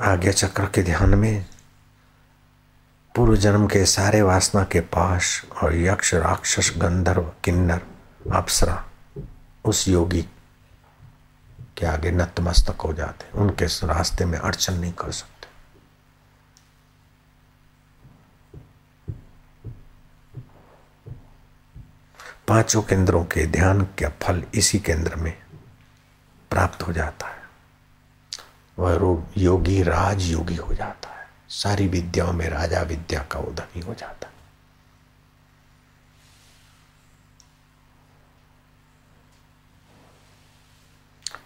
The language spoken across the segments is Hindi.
आज्ञा चक्र के ध्यान में पूर्व जन्म के सारे वासना के पाश और यक्ष, राक्षस, गंधर्व, किन्नर, अप्सरा, उस योगी के आगे नतमस्तक हो जाते उनके रास्ते में अड़चन नहीं कर सकते। पाँचों केंद्रों के ध्यान का फल इसी केंद्र में प्राप्त हो जाता है। वह योगी राज योगी हो जाता है। सारी विद्याओं में राजा विद्या का उधनी हो जाता है।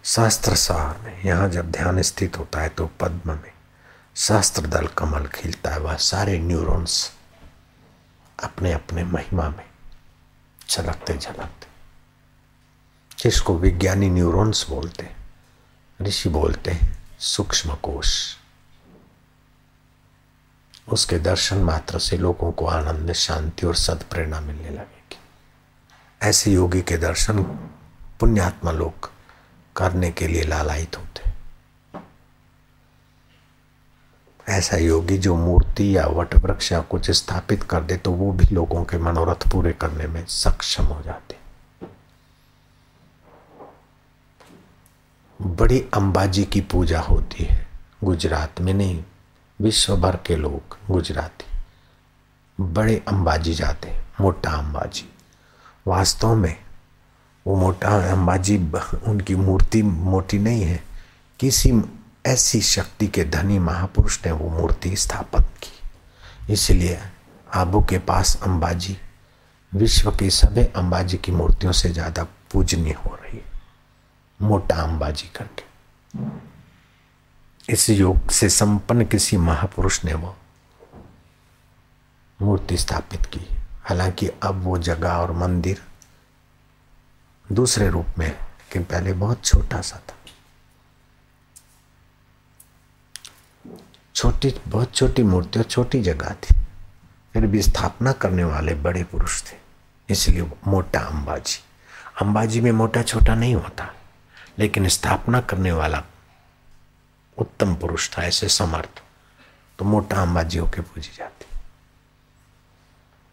शास्त्र सार में, यहाँ जब ध्यान स्थित होता है तो पद्म में शास्त्र दल कमल खिलता है। वह सारे न्यूरॉन्स अपने अपने महिमा में झलकते झलकते। जिसको विज्ञानी न्यूरॉन्स बोलते ऋषि बोलते हैं। सूक्ष्म कोश उसके दर्शन मात्र से लोगों को आनंद, शांति और सद प्रेरणा मिलने लगेगी। ऐसे योगी के दर्शन पुण्यात्मा लोग करने के लिए लालायित होते ऐसा योगी जो मूर्ति या वट वृक्ष या कुछ स्थापित कर दे तो वो भी लोगों के मनोरथ पूरे करने में सक्षम हो जाते बड़ी अंबाजी की पूजा होती है। गुजरात में नहीं, विश्व भर के लोग गुजराती बड़े अंबाजी जाते हैं, मोटा अंबाजी। वास्तव में वो मोटा अंबाजी उनकी मूर्ति मोटी नहीं है। किसी ऐसी शक्ति के धनी महापुरुष ने वो मूर्ति स्थापित की। इसलिए आबू के पास अंबाजी, विश्व की सभी अंबाजी की मूर्तियों से ज़्यादा पूजनीय हो रही है। मोटा अंबाजी करके। इस योग से संपन्न किसी महापुरुष ने वो मूर्ति स्थापित की। हालाँकि अब वो जगह और मंदिर दूसरे रूप में लेकिन पहले बहुत छोटा सा था। छोटी, बहुत छोटी मूर्ति और छोटी जगह थी। फिर भी स्थापना करने वाले बड़े पुरुष थे, इसलिए मोटा अंबाजी। अंबाजी में मोटा छोटा नहीं होता। लेकिन स्थापना करने वाला उत्तम पुरुष था, ऐसे समर्थ। तो मोटा अंबाजी होके पूजी जाती।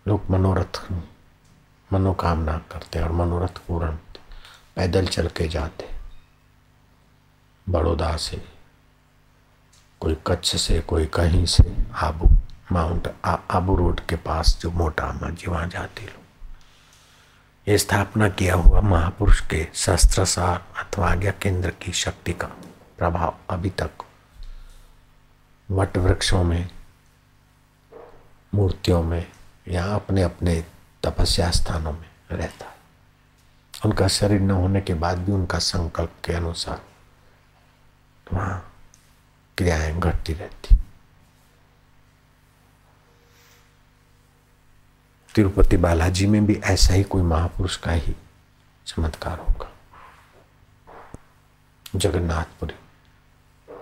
लोग मनोरथ, मनोकामना करते और मनोरथ पूर्ण पैदल चल के जाते। बड़ौदा से, कोई कच्छ से, कोई कहीं से, आबू, माउंट आबू रोड के पास जो मोटा जी वहाँ जाते लोग। स्थापना किया हुआ महापुरुष के शस्त्रसार अथवा आज्ञा केंद्र की शक्ति का प्रभाव अभी तक वट वृक्षों में, मूर्तियों में या अपने अपने तपस्या स्थानों में रहता है। उनका शरीर न होने के बाद भी उनका संकल्प के अनुसार वहाँ क्रियाएँ घटती रहती। तिरुपति बालाजी में भी ऐसा ही कोई महापुरुष का ही चमत्कार होगा। जगन्नाथपुरी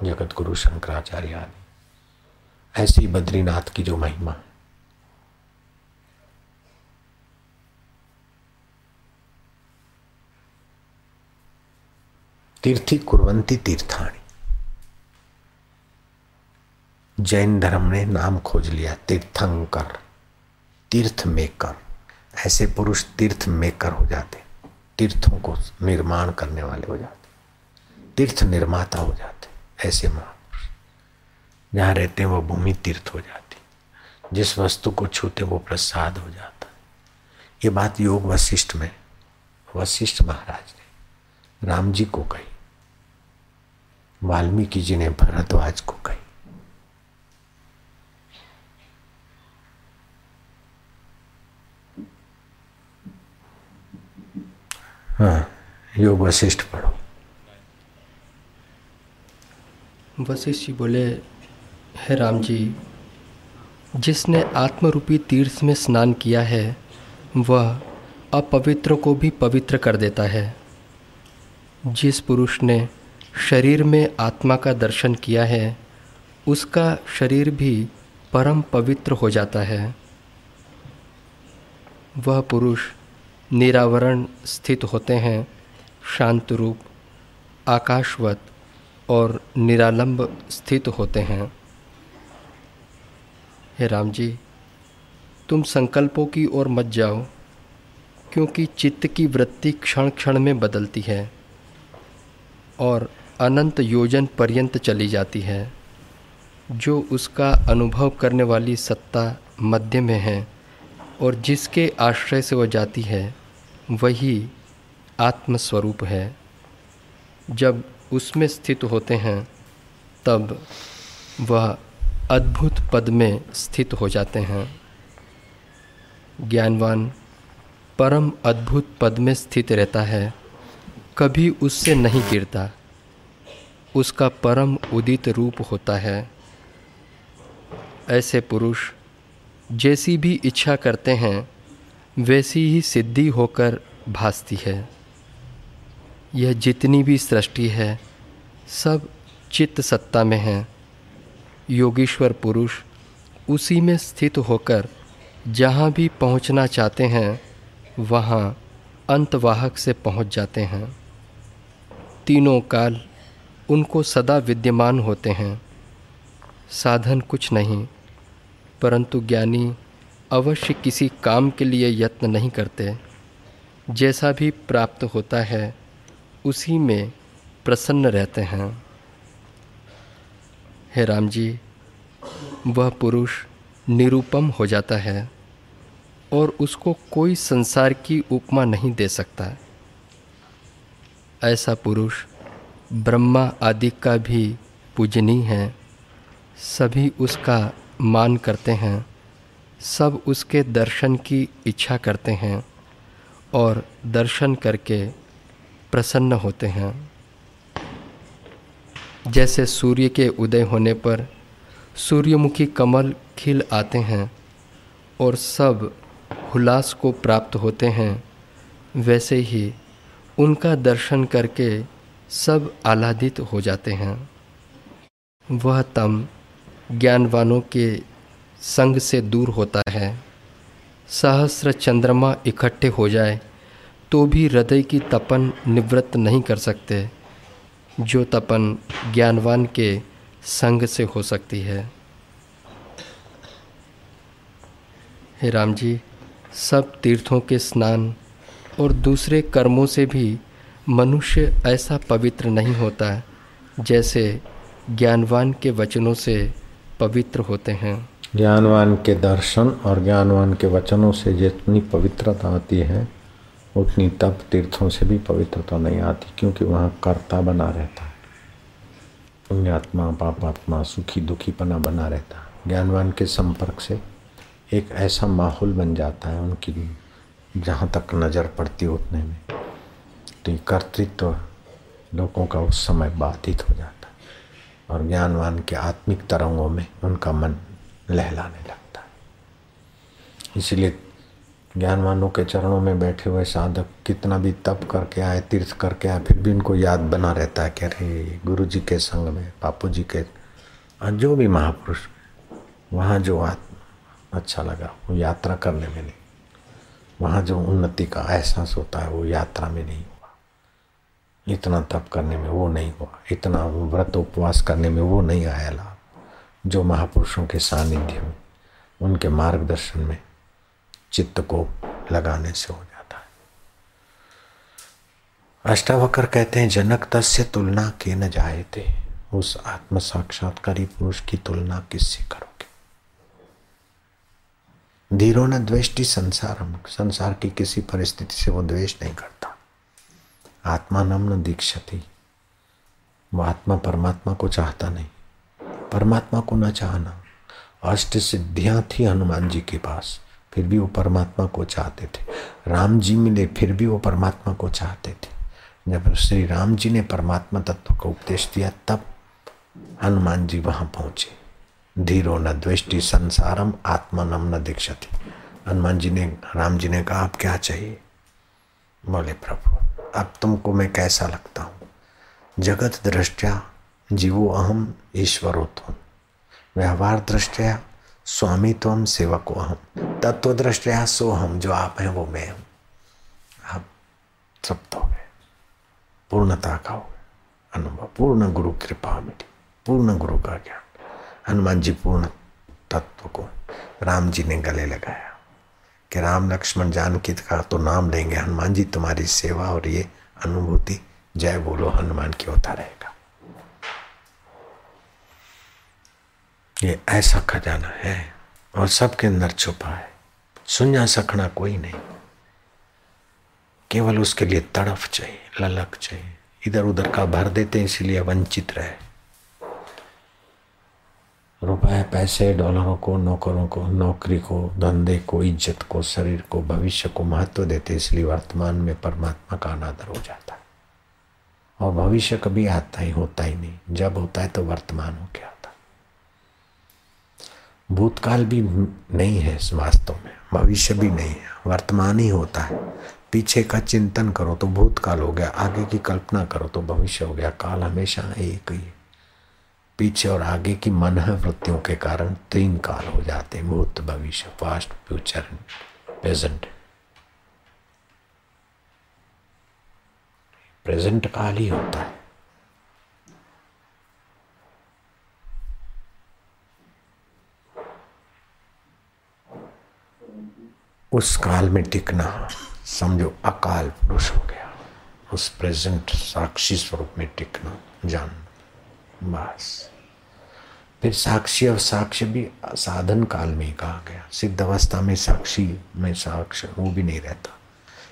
जगत गुरु शंकराचार्य आदि ऐसी बद्रीनाथ की जो महिमा है। तीर्थी कुरवंती तीर्थाणी। जैन धर्म ने नाम खोज लिया तीर्थंकर। तीर्थ मेकर ऐसे पुरुष तीर्थ मेकर हो जाते, तीर्थों को निर्माण करने वाले हो जाते, तीर्थ निर्माता हो जाते, ऐसे महापुरुष। जहाँ रहते वो भूमि तीर्थ हो जाती, जिस वस्तु को छूते वो प्रसाद हो जाता। ये बात योग वशिष्ठ में, वशिष्ठ महाराज ने राम जी को कही। वाल्मीकि जी ने भरद्वाज को कही हाँ योग वशिष्ठ पढ़ो। वशिष्ठ जी बोले, है राम जी, जिसने आत्मरूपी तीर्थ में स्नान किया है, वह अपवित्र को भी पवित्र कर देता है। जिस पुरुष ने शरीर में आत्मा का दर्शन किया है, उसका शरीर भी परम पवित्र हो जाता है। वह पुरुष निरावरण स्थित होते हैं शांत रूप आकाशवत और निरालंब स्थित होते हैं। हे राम जी, तुम संकल्पों की ओर मत जाओ, क्योंकि चित्त की वृत्ति क्षण क्षण में बदलती है और अनंत योजन पर्यंत चली जाती है, जो उसका अनुभव करने वाली सत्ता मध्य में है और जिसके आश्रय से वह जाती है, वही आत्मस्वरूप है। जब उसमें स्थित होते हैं, तब वह अद्भुत पद में स्थित हो जाते हैं। ज्ञानवान, परम अद्भुत पद में स्थित रहता है, कभी उससे नहीं गिरता। उसका परम उदित रूप होता है। ऐसे पुरुष, जैसी भी इच्छा करते हैं, वैसी ही सिद्धि होकर भासती है। यह जितनी भी सृष्टि है, सब चित्त सत्ता में है। योगीश्वर पुरुष उसी में स्थित होकर जहाँ भी पहुँचना चाहते हैं, वहाँ अंतवाहक से पहुँच जाते हैं। तीनों काल उनको सदा विद्यमान होते हैं। साधन कुछ नहीं, परंतु ज्ञानी अवश्य किसी काम के लिए यत्न नहीं करते। जैसा भी प्राप्त होता है उसी में प्रसन्न रहते हैं। हे राम जी, वह पुरुष निरूपम हो जाता है और उसको कोई संसार की उपमा नहीं दे सकता। ऐसा पुरुष ब्रह्मा आदि का भी पूजनीय है। सभी उसका मान करते हैं, सब उसके दर्शन की इच्छा करते हैं और दर्शन करके प्रसन्न होते हैं। जैसे सूर्य के उदय होने पर सूर्यमुखी कमल खिल आते हैं और सब हुलास को प्राप्त होते हैं, वैसे ही उनका दर्शन करके सब आह्लादित हो जाते हैं। वह तम ज्ञानवानों के संग से दूर होता है। सहस्र चंद्रमा इकट्ठे हो जाए तो भी हृदय की तपन निवृत्त नहीं कर सकते, जो तपन ज्ञानवान के संग से हो सकती है। हे राम जी, सब तीर्थों के स्नान और दूसरे कर्मों से भी मनुष्य ऐसा पवित्र नहीं होता, जैसे ज्ञानवान के वचनों से पवित्र होते हैं। ज्ञानवान के दर्शन और ज्ञानवान के वचनों से जितनी पवित्रता आती है उतनी तप तीर्थों से भी पवित्रता नहीं आती, क्योंकि वहाँ कर्ता बना रहता है। पुण्यात्मा पापात्मा सुखी दुखी पना बना रहता है। ज्ञानवान के संपर्क से एक ऐसा माहौल बन जाता है उनकी, जहाँ तक नज़र पड़ती उतने में। तो ये कर्तृत्व लोगों का उस समय बाधित हो जाता है। और ज्ञानवान के आत्मिक तरंगों में उनका मन लहलाने लगता है। इसलिए ज्ञानवानों के चरणों में बैठे हुए साधक कितना भी तप करके आए, तीर्थ करके आए, फिर भी उनको याद बना रहता है कि अरे गुरु जी के संग में बापू जी के जो भी महापुरुष, वहाँ जो अच्छा लगा, वो यात्रा करने में नहीं। वहाँ जो उन्नति का एहसास होता है, वो यात्रा में नहीं हुआ। इतना तप करने में वो नहीं हुआ, इतना व्रत उपवास करने में वो नहीं आया लाभ। जो महापुरुषों के सानिध्य में, उनके मार्गदर्शन में चित्त को लगाने से हो जाता है। अष्टावकर कहते हैं, जनक तस्य तुलना के न जाए थे उस आत्म साक्षात्कारी पुरुष की तुलना किससे करोगे? धीरो न द्वेष्टि संसार संसार की किसी परिस्थिति से वो द्वेष नहीं करता। आत्मा नम न दीक्षति। वो आत्मा परमात्मा को चाहता नहीं। परमात्मा को न चाहना। अष्ट सिद्धियाँ थी हनुमान जी के पास। फिर भी वो परमात्मा को चाहते थे। राम जी मिले, फिर भी वो परमात्मा को चाहते थे। जब श्री राम जी ने परमात्मा तत्व का उपदेश दिया, तब हनुमान जी वहाँ पहुँचे। धीरो न द्वेष्टि संसारम, आत्मनम न दीक्षति। हनुमान जी ने, राम जी ने कहा, आप क्या चाहिए? बोले, प्रभु, अब तुमको मैं कैसा लगता हूँ? जगत दृष्टिया जीवो अहम ईश्वरोत्तम। व्यवहार दृष्टिया स्वामी तो हम सेवक को हम तत्व दृष्टिया सो हम जो आप हैं वो मैं हूँ। आप सब तो हो। गए पूर्णता का हो अनुभव, पूर्ण गुरु कृपा मिली पूर्ण गुरु का ज्ञान। हनुमान जी पूर्ण तत्व को राम जी ने गले लगाया। कि राम लक्ष्मण जानकी का तो नाम लेंगे, हनुमान जी तुम्हारी सेवा और ये अनुभूति, जय बोलो हनुमान की होता रहेगा। ये ऐसा खजाना है और सबके अंदर छुपा है। सुन जा सकना कोई नहीं। केवल उसके लिए तड़फ चाहिए, ललक चाहिए। इधर उधर का भर देते हैं, इसीलिए वंचित रहे। रुपए, पैसे, डॉलरों को, नौकरों को, नौकरी को, धंधे को, इज़्ज़त को, शरीर को, भविष्य को महत्व देते इसलिए वर्तमान में परमात्मा का अनादर हो जाता है। और भविष्य कभी आता ही होता ही नहीं। जब होता है तो वर्तमान हो आता भूतकाल भी नहीं है वास्तव में। भविष्य भी नहीं है। वर्तमान ही होता है। पीछे का चिंतन करो तो भूतकाल हो गया। आगे की कल्पना करो तो भविष्य हो गया। काल हमेशा एक ही है। पीछे और आगे की मन वृत्तियों के कारण तीन काल हो जाते हैं। भूत, भविष्य पास्ट फ्यूचर प्रेजेंट प्रेजेंट काल ही होता है। उस काल में टिकना, समझो, अकाल पुरुष हो गया। उस प्रेजेंट साक्षी स्वरूप में टिकना जानना बस। फिर साक्षी और साक्ष्य भी साधन काल में ही कहा गया। सिद्ध अवस्था में साक्षी, में साक्ष्य, वो भी नहीं रहता।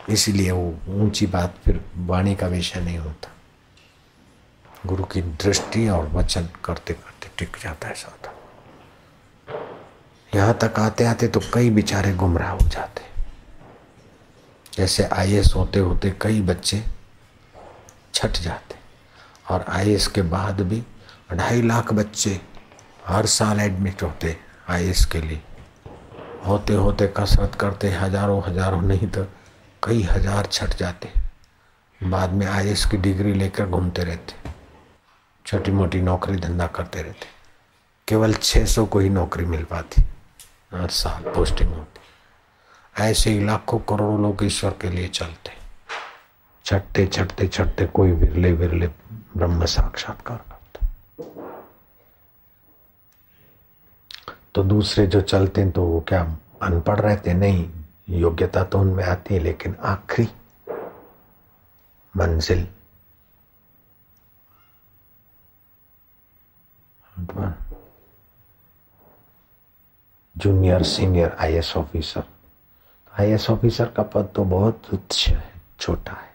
इसीलिए वो ऊँची बात फिर वाणी का विषय नहीं होता। गुरु की दृष्टि और वचन करते करते टिक जाता है साधन। यहाँ तक आते आते तो कई बेचारे गुमराह हो जाते। जैसे आईएएस होते होते कई बच्चे छट जाते। और आईएएस के बाद भी ढाई लाख बच्चे हर साल एडमिट होते आई के लिए। होते होते कसरत करते हज़ारों हज़ारों, नहीं तो कई हज़ार छट जाते। बाद में आई की डिग्री लेकर घूमते रहते। छोटी मोटी नौकरी धंधा करते रहते। केवल 600 को ही नौकरी मिल पाती। हर साल पोस्टिंग होती ऐसे ही लाखों करोड़ों लोग ईश्वर के लिए चलते छटते छटते छटते कोई विरले विरले ब्रह्म साक्षात्कार तो दूसरे जो चलते हैं तो वो क्या अनपढ़ रहते नहीं, योग्यता तो उनमें आती है, लेकिन आखिरी मंजिल। Junior senior IAS officer IAS officer का पद तो बहुत तुच्छ है, छोटा है।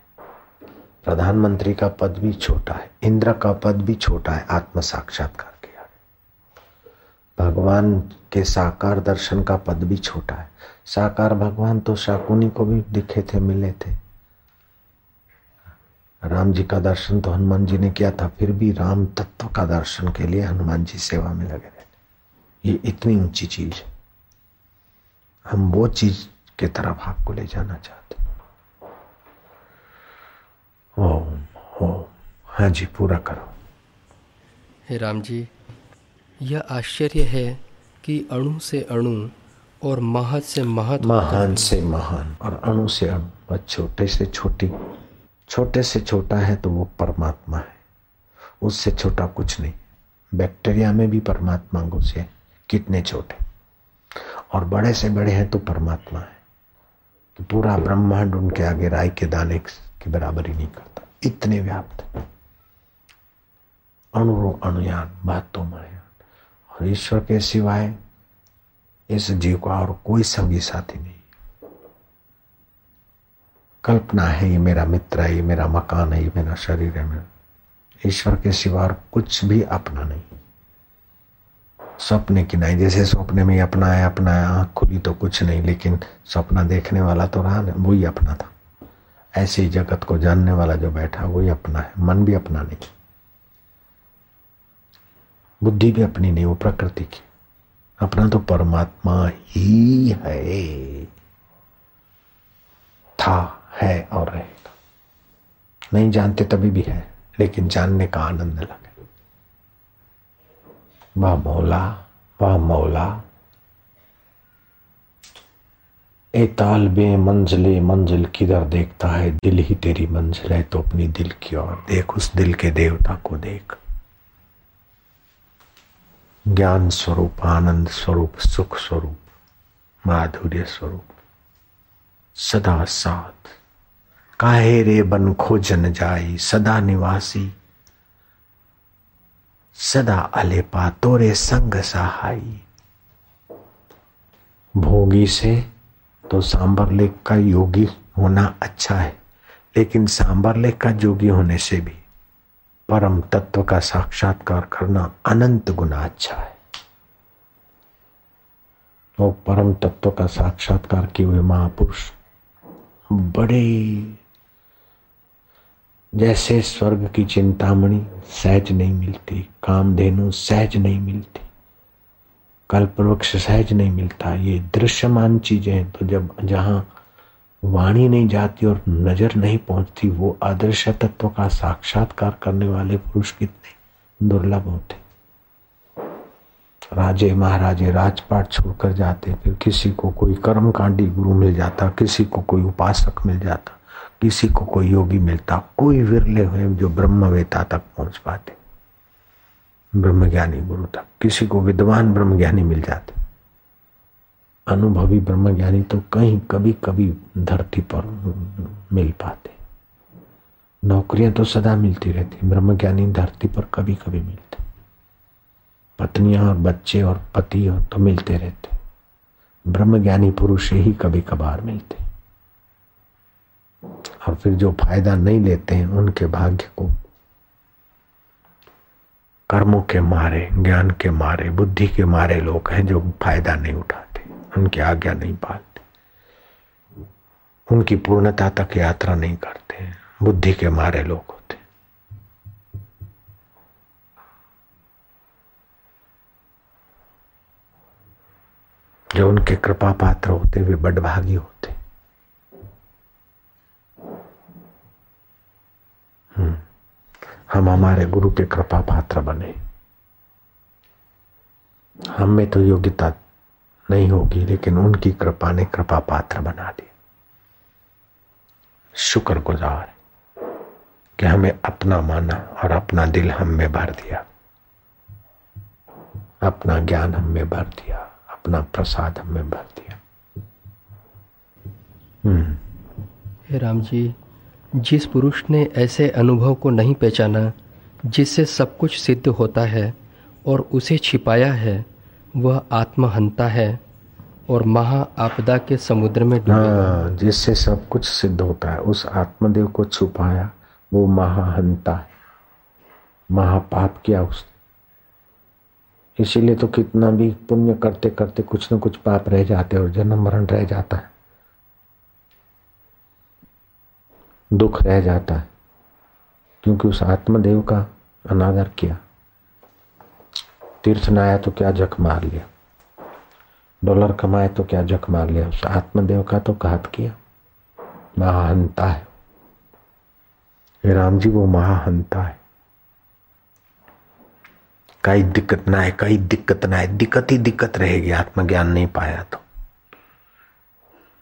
प्रधानमंत्री का पद भी छोटा है, इंद्र का पद भी छोटा है आत्म साक्षात्कार के आगे भगवान के साकार दर्शन का पद भी छोटा है। साकार भगवान तो शाकुनी को भी दिखे थे, मिले थे। राम जी का दर्शन तो हनुमान जी ने किया था, फिर भी राम तत्व का दर्शन के लिए हनुमान जी सेवा में लगे ये इतनी ऊँची चीज़ है। हम वो चीज़ के तरफ़ आपको ले जाना चाहते ओम ओम। हाँ जी पूरा करो। हे राम जी यह आश्चर्य है कि अणु से अणु और महत से महत महान से महान और अणु से अणु और छोटे से छोटी। छोटे से छोटा है तो वो परमात्मा है। उससे छोटा कुछ नहीं। बैक्टीरिया में भी परमात्मा घुसे कितने छोटे और बड़े से बड़े हैं तो परमात्मा है। तो पूरा ब्रह्मांड उनके आगे राय के दाने की बराबरी नहीं करता। इतने व्याप्त। अणु अणुयान, बातों में और ईश्वर के सिवाय इस जीव का और कोई संगी साथी नहीं। कल्पना है, ये मेरा मित्र है, ये मेरा मकान है, ये मेरा शरीर है मेरा ईश्वर के सिवा कुछ भी अपना नहीं। सपने की नहीं, जैसे सपने में अपना है अपना है आँख खुली तो कुछ नहीं, लेकिन सपना देखने वाला तो रहा ना वही अपना था। ऐसे ही जगत को जानने वाला जो बैठा, वही अपना है, मन भी अपना नहीं। बुद्धि भी अपनी नहीं, वो प्रकृति की। अपना तो परमात्मा ही है। था, है और रहेगा। नहीं जानते तभी भी है, लेकिन जानने का आनंद लगे। वह मौला वह मौला ए तालबे मंजिले, मंजिल किधर देखता है? दिल ही तेरी मंजिल है तो अपनी दिल की ओर देख, उस दिल के देवता को देख। ज्ञान स्वरूप, आनंद स्वरूप, सुख स्वरूप, माधुर्य स्वरूप, सदा साथ। काहे रे बन खोजन जाई, सदा निवासी सदा अलेपा तोरे संग सहाई भोगी से तो सांबर लेख का योगी होना अच्छा है, लेकिन सांबर लेख का योगी होने से भी परम तत्व का साक्षात्कार करना अनंत गुना अच्छा है। वो परम तत्व का साक्षात्कार किए हुए महापुरुष बड़े जैसे स्वर्ग की चिंतामणि सहज नहीं मिलती, कामधेनु सहज नहीं मिलती कल्प वृक्ष सहज नहीं मिलता। ये दृश्यमान चीज़ें हैं तो जब जहाँ वाणी नहीं जाती और नज़र नहीं पहुँचती, वो आदर्श तत्व का साक्षात्कार करने वाले पुरुष कितने दुर्लभ होते। राजे महाराजे राजपाट छोड़कर जाते, फिर किसी को कोई कर्मकांडी गुरु मिल जाता, किसी को कोई उपासक मिल जाता। किसी को कोई योगी मिलता, कोई विरले हुए जो ब्रह्मवेता तक पहुँच पाते। ब्रह्मज्ञानी गुरु तक। किसी को विद्वान ब्रह्मज्ञानी मिल जाते। अनुभवी ब्रह्मज्ञानी तो कहीं कभी कभी धरती पर मिल पाते। नौकरियाँ तो सदा मिलती रहती, ब्रह्मज्ञानी धरती पर कभी कभी मिलते। पत्नियाँ और बच्चे और पति और तो मिलते रहते। ब्रह्मज्ञानी पुरुष ही कभी कभार मिलते। और फिर जो फ़ायदा नहीं लेते हैं, उनके भाग्य को कर्मों के मारे, ज्ञान के मारे, बुद्धि के मारे लोग हैं जो फ़ायदा नहीं उठाते, उनकी आज्ञा नहीं पालते। उनकी पूर्णता तक यात्रा नहीं करते, बुद्धि के मारे लोग होते। जो उनके कृपा पात्र होते, वे बड़भागी होते। हम हमारे गुरु के कृपा पात्र बने। हम में तो योग्यता नहीं होगी, लेकिन उनकी कृपा ने कृपा पात्र बना दिया शुक्र गुजार कि हमें अपना माना और अपना दिल हम में भर दिया। अपना ज्ञान हम में भर दिया, अपना प्रसाद हम में भर दिया। हम्म। राम जी जिस पुरुष ने ऐसे अनुभव को नहीं पहचाना, जिससे सब कुछ सिद्ध होता है और उसे छिपाया है, वह आत्महंता है और महा आपदा के समुद्र में हाँ जिससे सब कुछ सिद्ध होता है, उस आत्मदेव को छुपाया, वो महाहंता है। महापाप किया उस इसीलिए तो कितना भी पुण्य करते करते कुछ न कुछ पाप रह जाते और जन्म मरण रह जाता है। दुख रह जाता है, क्योंकि उस आत्मदेव का अनादर किया। तीर्थ न आया तो क्या जख मार लिया? डॉलर कमाए तो क्या जख मार लिया? उस आत्मदेव का तो घात किया। महाहंता है। राम जी, वो महाहंता है। कई दिक्कत ना है, कई दिक्कत ना है। दिक्कत ही दिक्कत रहेगी। आत्मज्ञान नहीं पाया तो।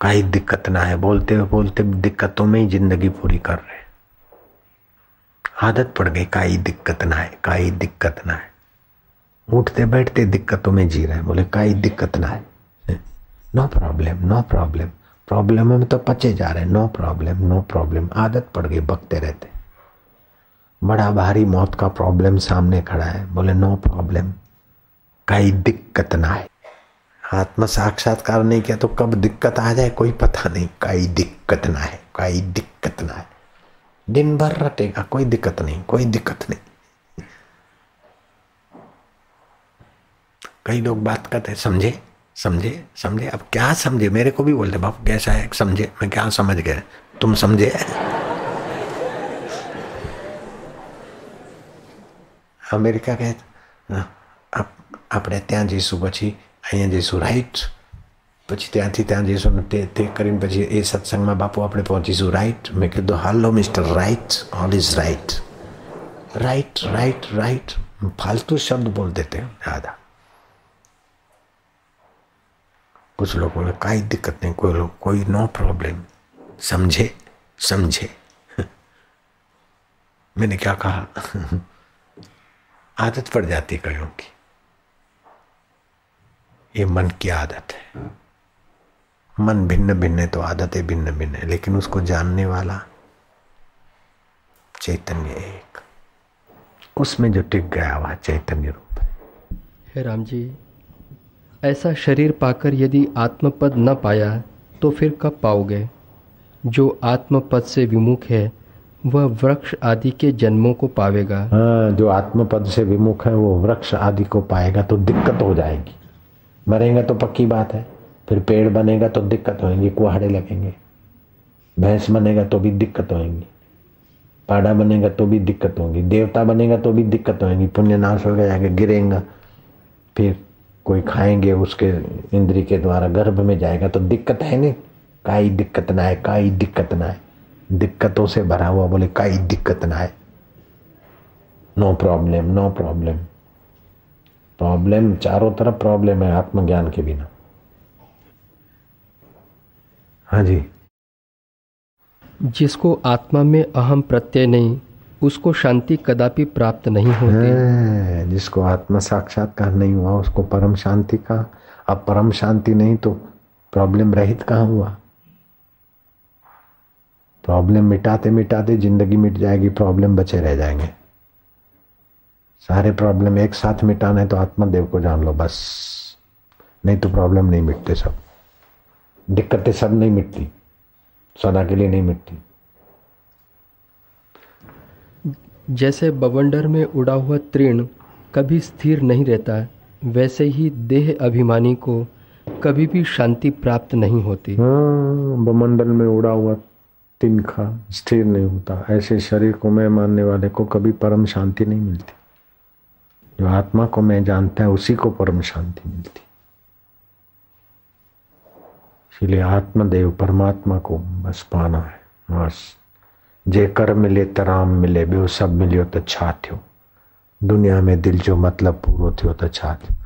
कहीं दिक्कत ना है बोलते बोलते दिक्कतों में ही ज़िंदगी पूरी कर रहे आदत पड़ गई काई दिक्कत ना है काई दिक्कत ना है उठते बैठते दिक्कतों में जी रहे बोले काई दिक्कत ना है no problem no problem problem में तो पचे जा रहे नो प्रॉब्लम नो प्रॉब्लम आदत पड़ गई बकते रहते बड़ा भारी मौत का प्रॉब्लम सामने खड़ा है। बोले नो प्रॉब्लम कई दिक्कत ना है आत्म साक्षात्कार नहीं किया तो कब दिक्कत आ जाए कोई पता नहीं कई दिक्कत ना है कई दिक्कत ना है दिन भर रटेगा कोई दिक्कत नहीं कोई दिक्कत नहीं कई लोग बात करते समझे समझे समझे अब क्या समझे मेरे को भी बोलते बाप कैसा है समझे मैं क्या समझ गया तुम समझे અમેરિકા કહે આપણે ત્યાં જઈશું પછી અહીંયા જઈશું રાઈટ પછી ત્યાંથી ત્યાં જઈશું ને તે તે કરીને પછી એ સત્સંગમાં બાપુ આપણે પહોંચીશું રાઈટ મેં કીધું હાલો mister right all is right right right right फालतू शब्द बोल देते हैं ज़्यादा कुछ लोग बोले कोई दिक्कत नहीं कोई लोग कोई नो प्रॉब्लम समझे समझे मैंने क्या कहा आदत पड़ जाती कईयों की ये मन की आदत है। मन भिन्न भिन्न है तो आदतें भिन्न भिन्न है लेकिन उसको जानने वाला चैतन्य एक। उसमें जो टिक गया वह चैतन्य रूप है। हे राम जी ऐसा शरीर पाकर यदि आत्मपद न पाया तो फिर कब पाओगे? जो आत्मपद से विमुख है वह वृक्ष आदि के जन्मों को पावेगा। हाँ जो आत्मपद से विमुख है वो वृक्ष आदि को पाएगा तो दिक्कत हो जाएगी। मरेगा तो पक्की बात है। फिर पेड़ बनेगा तो दिक्कत होएँगी, कुहाड़े लगेंगे। भैंस बनेगा तो भी दिक्कत होएँगी। पाड़ा बनेगा तो भी दिक्कत होगी। देवता बनेगा तो भी दिक्कत होगी पुण्य नाश हो गया गिरेगा। फिर कोई खाएँगे उसके इंद्री के द्वारा, गर्भ में जाएगा तो दिक्कत है नहीं। काई दिक्कत ना है काई दिक्कत ना है दिक्कतों से भरा हुआ बोले, काई दिक्कत ना है no problem no problem problem चारों तरफ़ प्रॉब्लम है आत्मज्ञान के बिना। हाँ जी। जिसको आत्मा में अहम प्रत्यय नहीं उसको शांति कदापि प्राप्त नहीं होती। है, जिसको आत्मा साक्षात्कार नहीं हुआ उसको परम शांति का। अब परम शांति नहीं तो प्रॉब्लम रहित कहाँ हुआ? प्रॉब्लम मिटाते मिटाते ज़िंदगी मिट जाएगी प्रॉब्लम बचे रह जाएँगे। सारे प्रॉब्लम एक साथ मिटाना है तो आत्मदेव को जान लो बस। नहीं तो प्रॉब्लम नहीं मिटते सब। दिक्कतें सब नहीं मिटती। सदा के लिए नहीं मिटती। जैसे बवंडर में उड़ा हुआ तृण कभी स्थिर नहीं रहता है वैसे ही देह अभिमानी को कभी भी शांति प्राप्त नहीं होती। हाँ, बमंडल में उड़ा हुआ तिनखा स्थिर नहीं होता। ऐसे शरीर को मैं मानने वाले को कभी परम शांति नहीं मिलती। जो आत्मा को मैं जानता है, उसी को परम शांति मिलती। इसलिए आत्मदेव परमात्मा को बस पाना है। बस। जे कर मिले तो राम मिले ॿियो सब मिलियो तो छा थियो। दुनिया में दिल जो मतलब पूरा थियो त छा थियो।